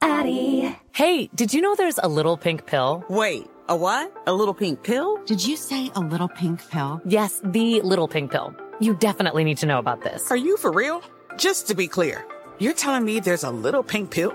Addie. Hey, did you know there's a little pink pill? Wait, a what? A little pink pill? Did you say a little pink pill? Yes, the little pink pill. You definitely need to know about this. Are you for real? Just to be clear, you're telling me there's a little pink pill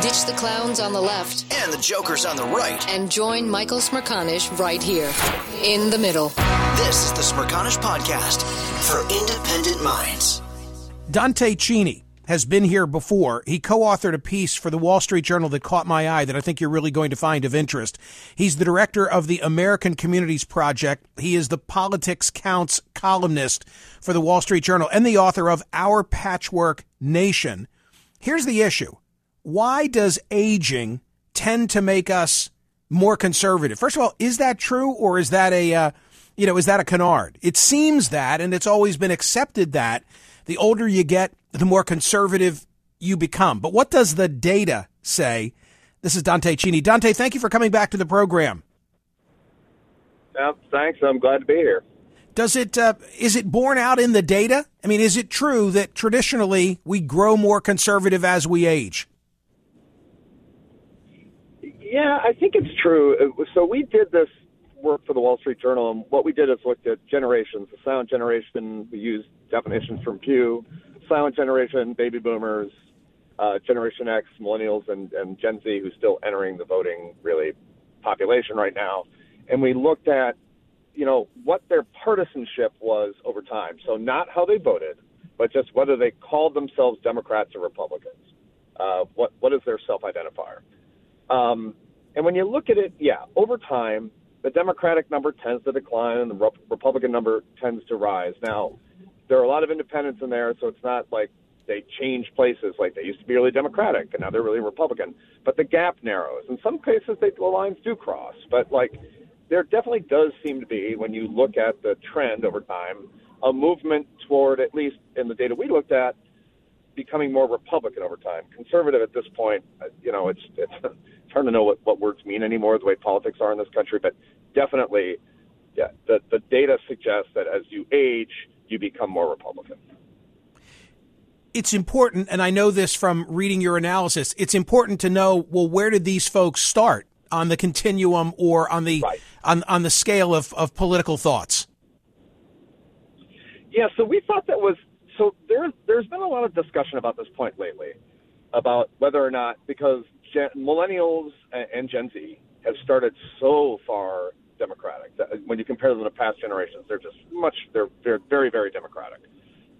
Ditch the clowns on the left And the Joker's on the right. and join Michael Smerconish right here in the middle. This is the Smerconish Podcast for independent minds. Dante Chinni has been here before. He co authored a piece for the Wall Street Journal that caught my eye that I think you're really going to find of interest. He's the director of the American Communities Project. He is the Politics Counts columnist for the Wall Street Journal and the author of Our Patchwork Nation. Here's the issue why does aging tend to make us more conservative? First of all, is that true or is that a, uh, you know, is that a canard? It seems that, and it's always been accepted that the older you get, the more conservative you become. But what does the data say? This is Dante Chinni. Dante, thank you for coming back to the program. Yeah, thanks. I'm glad to be here. Does it uh, is it borne out in the data? I mean, is it true that traditionally we grow more conservative as we age? Yeah, I think it's true. So we did this work for the Wall Street Journal, and what we did is looked at generations. The silent generation, we used definitions from Pew. Silent generation, baby boomers, uh, Generation X, millennials, and, and Gen Z, who's still entering the voting really population right now. And we looked at, you know, what their partisanship was over time. So not how they voted, but just whether they called themselves Democrats or Republicans. Uh, what what is their self-identifier? Um, and when you look at it, yeah, over time, the Democratic number tends to decline and the Rep- Republican number tends to rise. Now, there are a lot of independents in there, so it's not like they change places. Like they used to be really Democratic and now they're really Republican. But the gap narrows. In some cases, they, the lines do cross. But like, there definitely does seem to be, when you look at the trend over time, a movement toward, at least in the data we looked at, becoming more Republican over time. Conservative at this point, uh, you know, it's it's, it's hard to know what, what words mean anymore, the way politics are in this country. But definitely, yeah, the the data suggests that as you age, you become more Republican. It's important, and I know this from reading your analysis. It's important to know well, where did these folks start on the continuum or on the on on the scale of, of political thoughts? Yeah, so we thought that was so. There, there's been a lot of discussion about this point lately, about whether or not because gen, millennials and, and Gen Z have started so far Democratic when you compare them to past generations, they're just much they're they're very very Democratic,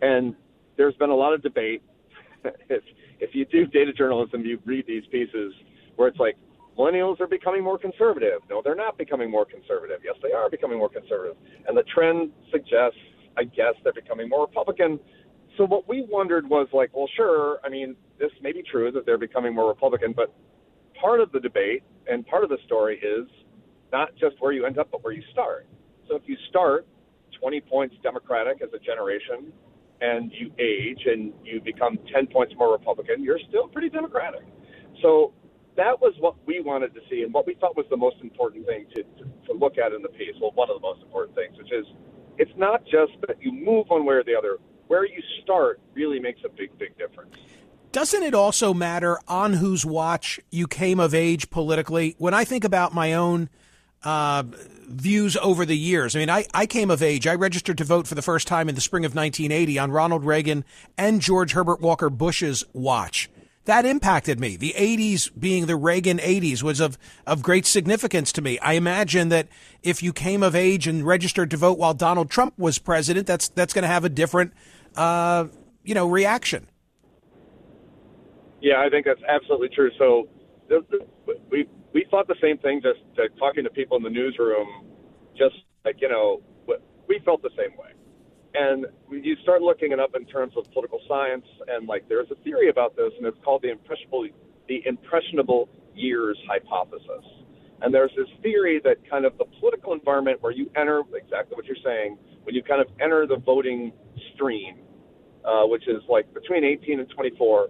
and there's been a lot of debate. if if you do data journalism, you read these pieces where it's like millennials are becoming more conservative. No, they're not becoming more conservative. Yes, they are becoming more conservative, and the trend suggests, I guess, they're becoming more Republican. So what we wondered was like, well, sure. I mean, this may be true that they're becoming more Republican, but part of the debate and part of the story is not just where you end up, but where you start. So if you start 20 points Democratic as a generation and you age and you become 10 points more Republican, you're still pretty Democratic. So that was what we wanted to see and what we thought was the most important thing to, to, to look at in the piece. Well, one of the most important things, which is it's not just that you move one way or the other where you start really makes a big, big difference. Doesn't it also matter on whose watch you came of age politically? When I think about my own uh, views over the years, I mean, I, I came of age. I registered to vote for the first time in the spring of 1980 on Ronald Reagan and George Herbert Walker Bush's watch. That impacted me. The 80s being the Reagan 80s was of, of great significance to me. I imagine that if you came of age and registered to vote while Donald Trump was president, that's, that's going to have a different, uh, you know, reaction. Yeah, I think that's absolutely true. So we we thought the same thing. Just talking to people in the newsroom, just like you know, we felt the same way. And you start looking it up in terms of political science, and like there's a theory about this, and it's called the impressionable the impressionable years hypothesis. And there's this theory that kind of the political environment where you enter exactly what you're saying, when you kind of enter the voting stream, uh, which is like between 18 and 24,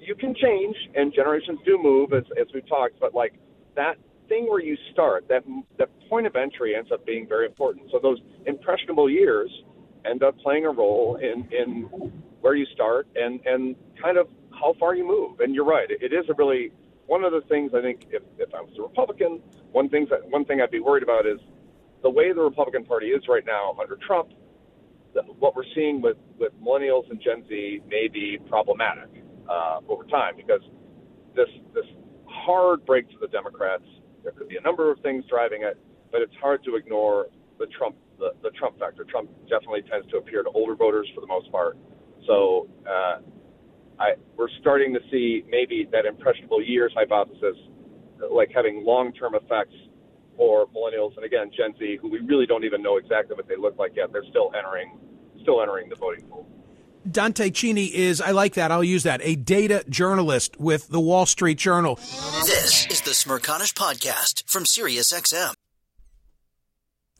you can change, and generations do move, as, as we've talked, but like that thing where you start, that that point of entry ends up being very important. So those impressionable years end up playing a role in in where you start and and kind of how far you move. And you're right, it is a really one of the things I think if if I was a Republican, one thing that one thing I'd be worried about is the way the Republican Party is right now under Trump. What we're seeing with with millennials and Gen Z may be problematic uh, over time because this this hard break to the Democrats. There could be a number of things driving it, but it's hard to ignore the Trump the, the Trump factor. Trump definitely tends to appeal to older voters for the most part. So uh, I we're starting to see maybe that impressionable years hypothesis like having long term effects for millennials and again Gen Z who we really don't even know exactly what they look like yet. They're still entering still entering the voting pool. Dante Chinni is, I like that, I'll use that, a data journalist with the Wall Street Journal. This is the Smerconish Podcast from SiriusXM.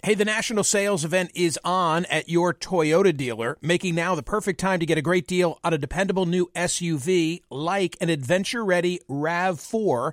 Hey, the national sales event is on at your Toyota dealer, making now the perfect time to get a great deal on a dependable new SUV like an adventure ready RAV4.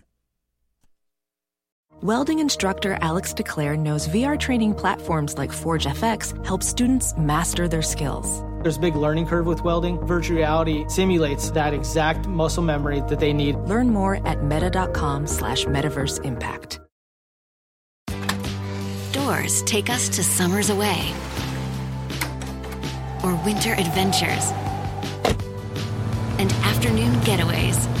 Welding instructor Alex DeClaire knows VR training platforms like Forge FX help students master their skills. There's a big learning curve with welding. Virtual reality simulates that exact muscle memory that they need. Learn more at meta.com slash metaverse impact. Doors take us to summers away or winter adventures and afternoon getaways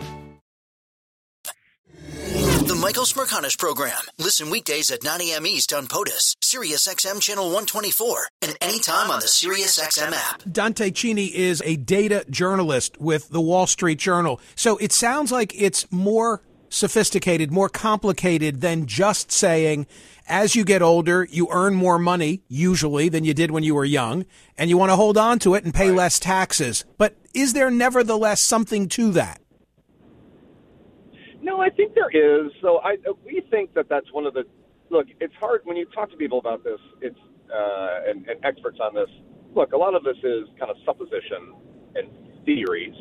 Michael Smerconish Program. Listen weekdays at 9 a.m. East on POTUS, SiriusXM Channel 124, and anytime on the SiriusXM app. Dante Chinni is a data journalist with the Wall Street Journal. So it sounds like it's more sophisticated, more complicated than just saying, as you get older, you earn more money, usually, than you did when you were young, and you want to hold on to it and pay right. less taxes. But is there nevertheless something to that? No, I think there is. So I we think that that's one of the look. It's hard when you talk to people about this. It's uh, and, and experts on this. Look, a lot of this is kind of supposition and theories.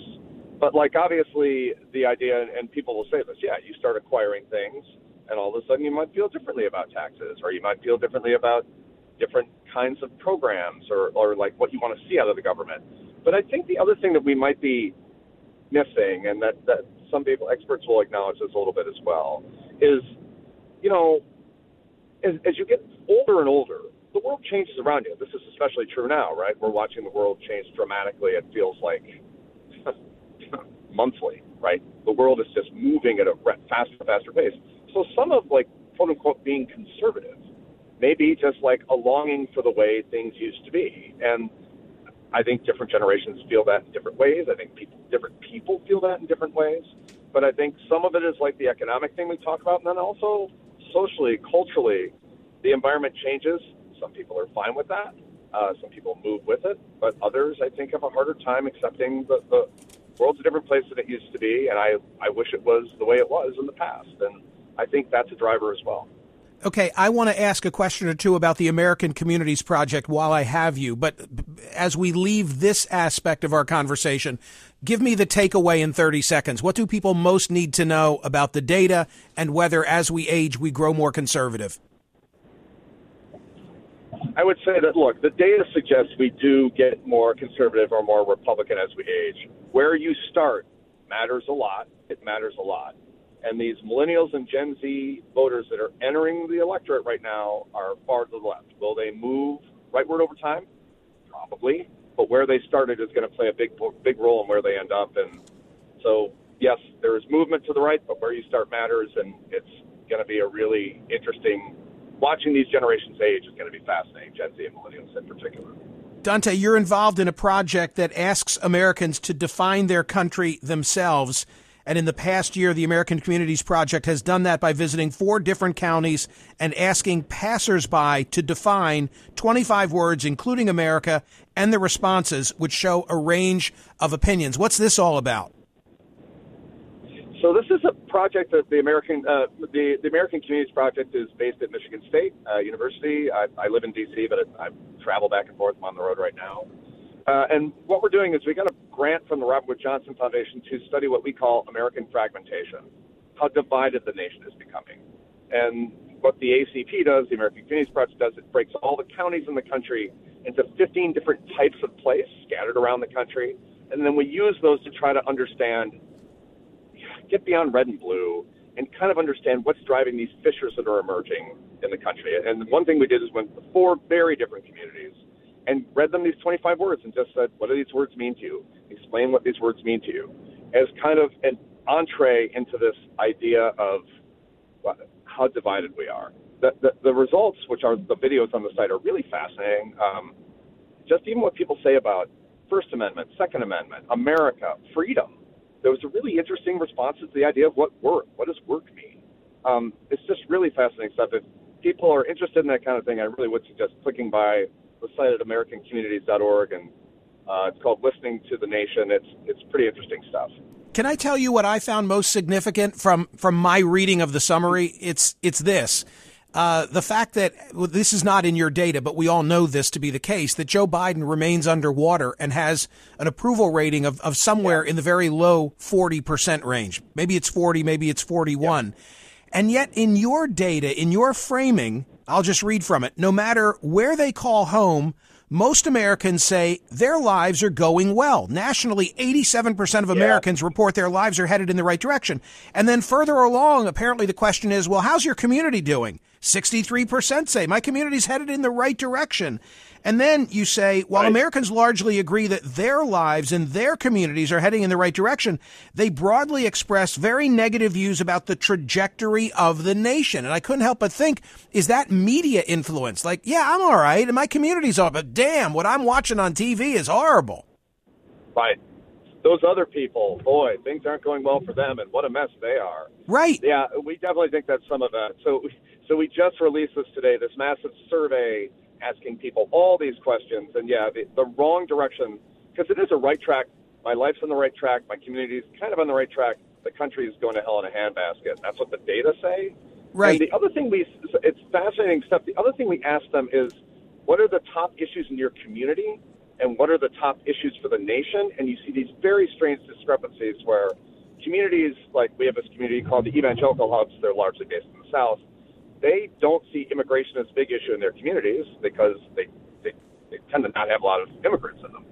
But like obviously the idea, and people will say this. Yeah, you start acquiring things, and all of a sudden you might feel differently about taxes, or you might feel differently about different kinds of programs, or or like what you want to see out of the government. But I think the other thing that we might be missing, and that that some people, experts will acknowledge this a little bit as well, is, you know, as, as you get older and older, the world changes around you. This is especially true now, right? We're watching the world change dramatically. It feels like monthly, right? The world is just moving at a faster, faster pace. So some of like quote unquote being conservative may be just like a longing for the way things used to be. And I think different generations feel that in different ways. I think people, different people feel that in different ways. But I think some of it is like the economic thing we talk about, and then also socially, culturally, the environment changes. Some people are fine with that. Uh, some people move with it, but others, I think, have a harder time accepting the, the world's a different place than it used to be, and I, I wish it was the way it was in the past. And I think that's a driver as well. Okay, I want to ask a question or two about the American Communities Project while I have you. But as we leave this aspect of our conversation, give me the takeaway in 30 seconds. What do people most need to know about the data and whether as we age we grow more conservative? I would say that, look, the data suggests we do get more conservative or more Republican as we age. Where you start matters a lot. It matters a lot. And these millennials and Gen Z voters that are entering the electorate right now are far to the left. Will they move rightward over time? Probably. But where they started is going to play a big, big role in where they end up. And so, yes, there is movement to the right, but where you start matters, and it's going to be a really interesting. Watching these generations age is going to be fascinating, Gen Z and millennials in particular. Dante, you're involved in a project that asks Americans to define their country themselves. And in the past year, the American Communities Project has done that by visiting four different counties and asking passersby to define 25 words, including America, and the responses, which show a range of opinions. What's this all about? So this is a project that the American uh, the, the American Communities Project is based at Michigan State uh, University. I, I live in D.C., but I, I travel back and forth. I'm on the road right now. Uh, and what we're doing is we got a grant from the Robert Wood Johnson Foundation to study what we call American fragmentation, how divided the nation is becoming. And what the ACP does, the American Communities Project does, it breaks all the counties in the country into 15 different types of place scattered around the country. And then we use those to try to understand, get beyond red and blue, and kind of understand what's driving these fissures that are emerging in the country. And one thing we did is went to four very different communities and read them these 25 words and just said, what do these words mean to you? Explain what these words mean to you as kind of an entree into this idea of how divided we are. The, the, the, results, which are the videos on the site, are really fascinating. Um, just even what people say about First Amendment, Second Amendment, America, freedom. There was a really interesting response to the idea of what work. What does work mean? Um, it's just really fascinating stuff. If people are interested in that kind of thing, I really would suggest clicking by the site at AmericanCommunities.org, and uh, it's called Listening to the Nation. It's it's pretty interesting stuff. Can I tell you what I found most significant from from my reading of the summary? It's it's this. Uh, the fact that well, this is not in your data, but we all know this to be the case, that Joe Biden remains underwater and has an approval rating of, of somewhere yeah. in the very low 40% range. Maybe it's 40, maybe it's 41. Yeah. And yet, in your data, in your framing, I'll just read from it. No matter where they call home, most Americans say their lives are going well. Nationally, 87% of Americans yeah. report their lives are headed in the right direction. And then further along, apparently the question is, well, how's your community doing? 63% say my community's headed in the right direction. And then you say, while right. Americans largely agree that their lives and their communities are heading in the right direction, they broadly express very negative views about the trajectory of the nation. And I couldn't help but think, is that media influence? Like, yeah, I'm all right, and my community's all, but damn, what I'm watching on TV is horrible. Right. Those other people, boy, things aren't going well for them, and what a mess they are. Right. Yeah, we definitely think that's some of that. So, so we just released this today, this massive survey asking people all these questions. And yeah, the, the wrong direction, because it is a right track. My life's on the right track. My community's kind of on the right track. The country is going to hell in a handbasket. That's what the data say. Right. And the other thing we, it's fascinating stuff. The other thing we ask them is, what are the top issues in your community? And what are the top issues for the nation? And you see these very strange discrepancies where communities, like we have this community called the Evangelical Hubs, they're largely based in the South they don't see immigration as a big issue in their communities because they, they, they tend to not have a lot of immigrants in them.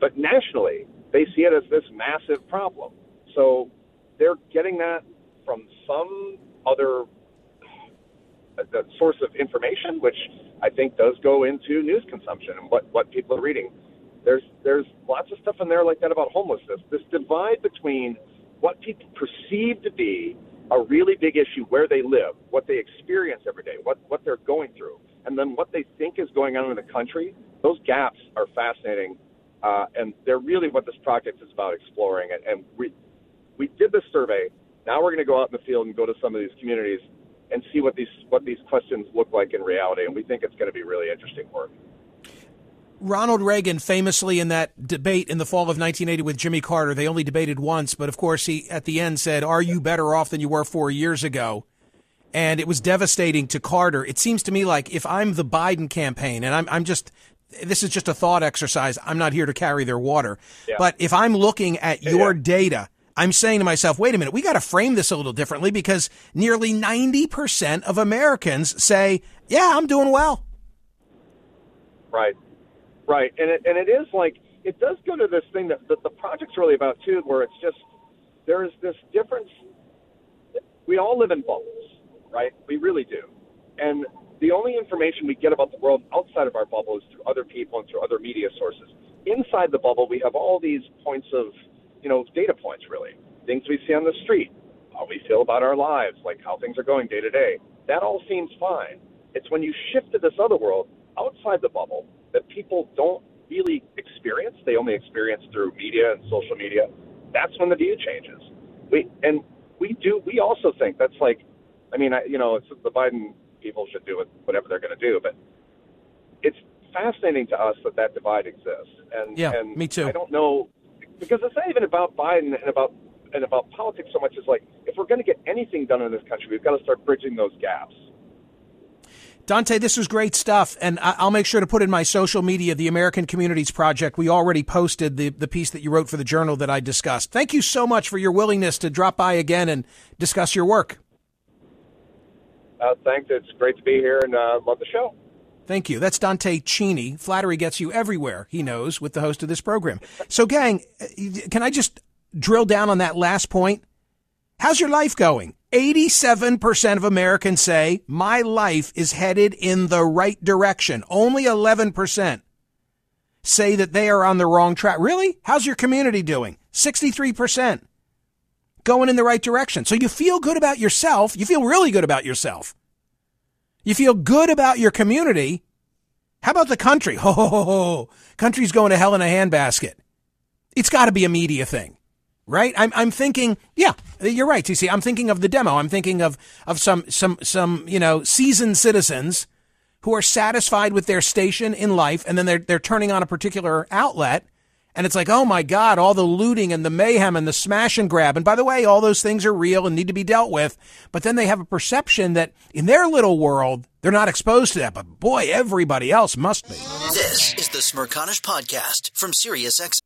But nationally, they see it as this massive problem. So they're getting that from some other uh, a source of information, which I think does go into news consumption and what what people are reading. There's there's lots of stuff in there like that about homelessness. This divide between what people perceive to be a really big issue where they live, what they experience every day, what what they're going through, and then what they think is going on in the country. Those gaps are fascinating, uh, and they're really what this project is about exploring. And, and we we did this survey. Now we're going to go out in the field and go to some of these communities and see what these what these questions look like in reality. And we think it's going to be really interesting work. Ronald Reagan famously in that debate in the fall of 1980 with Jimmy Carter, they only debated once, but of course he at the end said, "Are you better off than you were 4 years ago?" And it was devastating to Carter. It seems to me like if I'm the Biden campaign and I'm I'm just this is just a thought exercise. I'm not here to carry their water. Yeah. But if I'm looking at your yeah. data, I'm saying to myself, wait a minute, we got to frame this a little differently because nearly 90% of Americans say, yeah, I'm doing well. Right. Right, and it, and it is like it does go to this thing that, that the project's really about too, where it's just there's this difference. We all live in bubbles, right? We really do, and the only information we get about the world outside of our bubble is through other people and through other media sources. Inside the bubble, we have all these points of, you know, data points really, things we see on the street, how we feel about our lives, like how things are going day to day. That all seems fine. It's when you shift to this other world outside the bubble that people don't really experience. They only experience through media and social media. That's when the view changes. We and we do. We also think that's like, I mean, I, you know, it's the Biden people should do whatever they're going to do, but it's fascinating to us that that divide exists. And yeah, and me too. I don't know because it's not even about Biden and about and about politics so much as like if we're going to get anything done in this country, we've got to start bridging those gaps. Dante, this was great stuff, and I'll make sure to put in my social media the American Communities Project. We already posted the, the piece that you wrote for the journal that I discussed. Thank you so much for your willingness to drop by again and discuss your work. Uh, thanks. It's great to be here and uh, love the show. Thank you. That's Dante Chinni. Flattery gets you everywhere, he knows, with the host of this program. So, gang, uh, can I just drill down on that last point? How's your life going? 87% of Americans say my life is headed in the right direction. Only 11% say that they are on the wrong track. Really? How's your community doing? 63% going in the right direction. So you feel good about yourself. You feel really good about yourself. You feel good about your community. How about the country? Ho, ho, ho, ho. Country's going to hell in a handbasket. It's got to be a media thing right? I'm, I'm thinking, yeah, you're right, TC. I'm thinking of the demo. I'm thinking of, of some, some, some, you know, seasoned citizens who are satisfied with their station in life and then they're, they're turning on a particular outlet. And it's like, oh my God, all the looting and the mayhem and the smash and grab. And by the way, all those things are real and need to be dealt with. But then they have a perception that in their little world, they're not exposed to that. But boy, everybody else must be. This is the Smerconish Podcast from SiriusXM.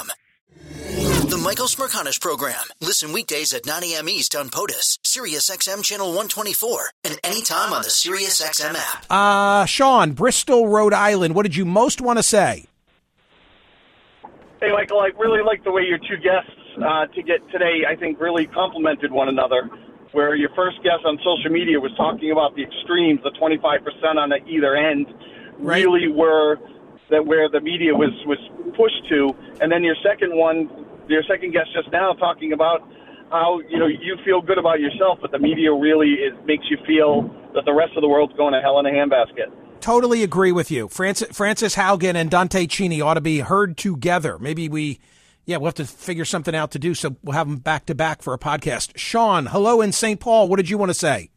The Michael Smerconish Program. Listen weekdays at 9 a.m. East on POTUS, SiriusXM channel 124, and anytime on the SiriusXM app. Uh, Sean, Bristol, Rhode Island. What did you most want to say? Hey, Michael, I really like the way your two guests uh, to get today, I think, really complemented one another. Where your first guest on social media was talking about the extremes, the 25% on the either end, Right. really were that where the media was was pushed to, and then your second one, your second guest just now talking about how you know you feel good about yourself, but the media really is, makes you feel that the rest of the world's going to hell in a handbasket. Totally agree with you. Frances, Frances Haugen and Dante Chinni ought to be heard together. Maybe we, yeah, we'll have to figure something out to do. So we'll have them back to back for a podcast. Sean, hello in St. Paul. What did you want to say?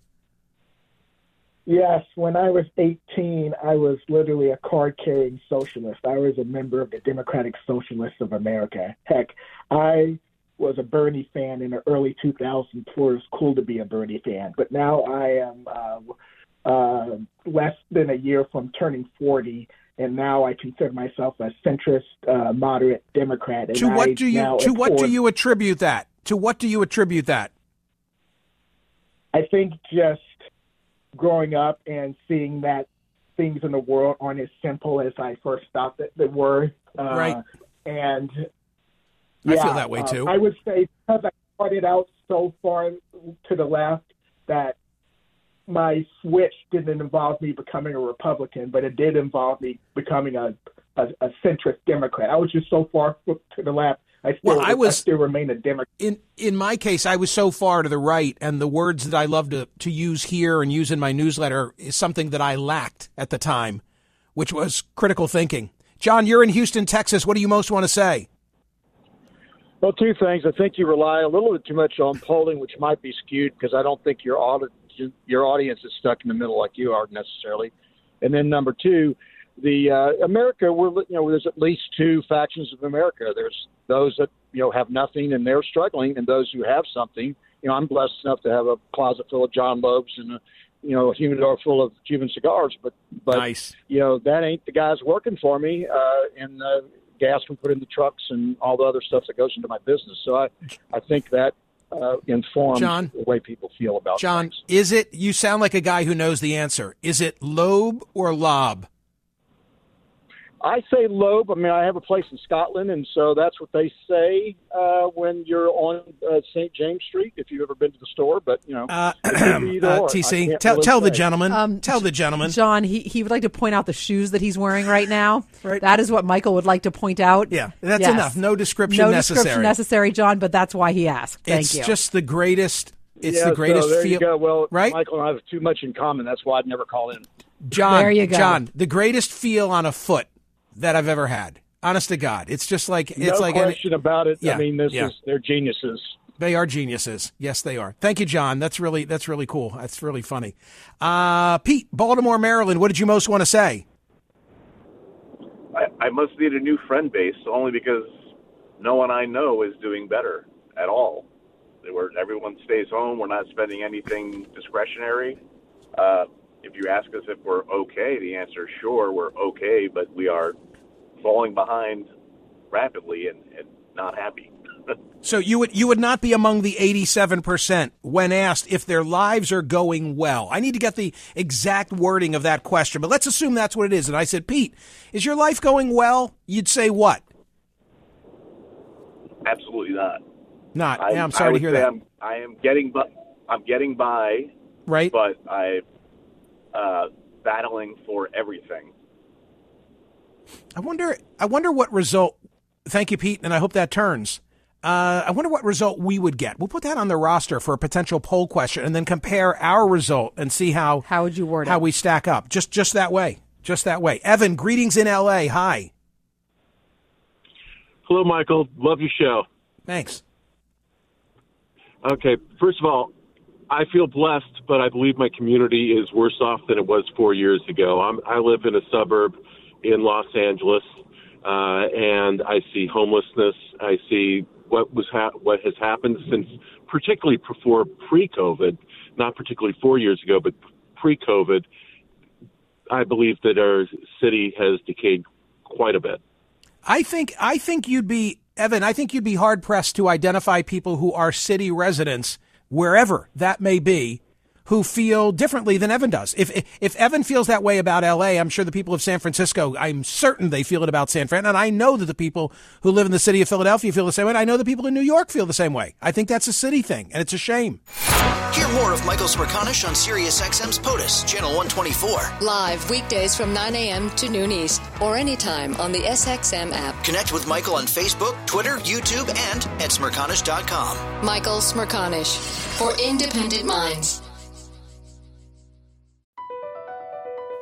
Yes, when I was 18, I was literally a card carrying socialist. I was a member of the Democratic Socialists of America. Heck, I was a Bernie fan in the early 2000s before it was cool to be a Bernie fan. But now I am uh, uh, less than a year from turning 40, and now I consider myself a centrist, uh, moderate Democrat. And to I what do you to what do you attribute that? To what do you attribute that? I think just growing up and seeing that things in the world aren't as simple as I first thought that they were. Uh, Right. And I feel that way, uh, too. I would say because I started out so far to the left that my switch didn't involve me becoming a Republican, but it did involve me becoming a a, a centrist Democrat. I was just so far to the left. I still, Well, I was- still remain a Democrat. In in my case, I was so far to the right, and the words that I love to to use here and use in my newsletter is something that I lacked at the time, which was critical thinking. John, you're in Houston, Texas. What do you most want to say? Well, two things. I think you rely a little bit too much on polling, which might be skewed because I don't think your audit, your audience is stuck in the middle like you are necessarily. And then number two, the uh, America, we're you know there's at least two factions of America. There's those that you know have nothing and they're struggling, and those who have something. You know, I'm blessed enough to have a closet full of John Lobbs and a you know a humidor full of Cuban cigars, but but Nice. you know that ain't the guys working for me uh, and uh, gas we put in the trucks and all the other stuff that goes into my business. So I I think that uh, informs John? the way people feel about John, is it? You sound like a guy who knows the answer. Is it lobe or lob? I say lobe. I mean, I have a place in Scotland, and so that's what they say uh, when you're on uh, St. James Street. If you've ever been to the store, but you know, Uh, it could be either uh, TC, tell tell the gentleman. Um, tell the gentleman. John, he, he would like to point out the shoes that he's wearing right now. right. That is what Michael would like to point out. Yeah, that's Yes. enough. No description no necessary. description necessary, John, but that's why he asked. Thank it's you. just the greatest. It's yeah, the greatest so there feel. you go. Well, right? Michael and I have too much in common. That's why I'd never call in. John, There you go. John, the greatest feel on a foot that I've ever had. Honest to God, it's just like it's no like any- question about it. Yeah, I mean, this yeah. is they're geniuses. They are geniuses. Yes, they are. Thank you, John. That's really that's really cool. That's really funny. Uh, Pete, Baltimore, Maryland. What did you most want to say? I, I must need a new friend base only because no one I know is doing better at all. Where everyone stays home, we're not spending anything discretionary. Uh, if you ask us if we're okay, the answer is sure, we're okay, but we are falling behind rapidly and, and not happy. So you would you would not be among the 87% when asked if their lives are going well. I need to get the exact wording of that question, but let's assume that's what it is. And I said, "Pete, is your life going well?" You'd say what? Absolutely not. Not. I, yeah, I'm I sorry to hear that. I'm, I am getting by. I'm getting by, Right. but I'm uh, battling for everything. I wonder. I wonder what result. Thank you, Pete, and I hope that turns. Uh, I wonder what result we would get. We'll put that on the roster for a potential poll question, and then compare our result and see how how would you word how it? we stack up. Just just that way. Just that way. Evan, greetings in L.A. Hi. Hello, Michael. Love your show. Thanks. Okay, first of all, I feel blessed, but I believe my community is worse off than it was four years ago. I'm, I live in a suburb in Los Angeles, uh, and I see homelessness. I see what was ha- what has happened since, particularly before pre-COVID, not particularly four years ago, but pre-COVID. I believe that our city has decayed quite a bit. I think I think you'd be Evan. I think you'd be hard pressed to identify people who are city residents wherever that may be, who feel differently than Evan does. If if Evan feels that way about LA, I'm sure the people of San Francisco, I'm certain they feel it about San Fran, and I know that the people who live in the city of Philadelphia feel the same way. And I know the people in New York feel the same way. I think that's a city thing, and it's a shame. Hear more of Michael Smerconish on SiriusXM's POTUS, Channel 124. Live weekdays from 9 a.m. to noon East or anytime on the SXM app. Connect with Michael on Facebook, Twitter, YouTube, and at Smerconish.com. Michael Smerconish for independent minds.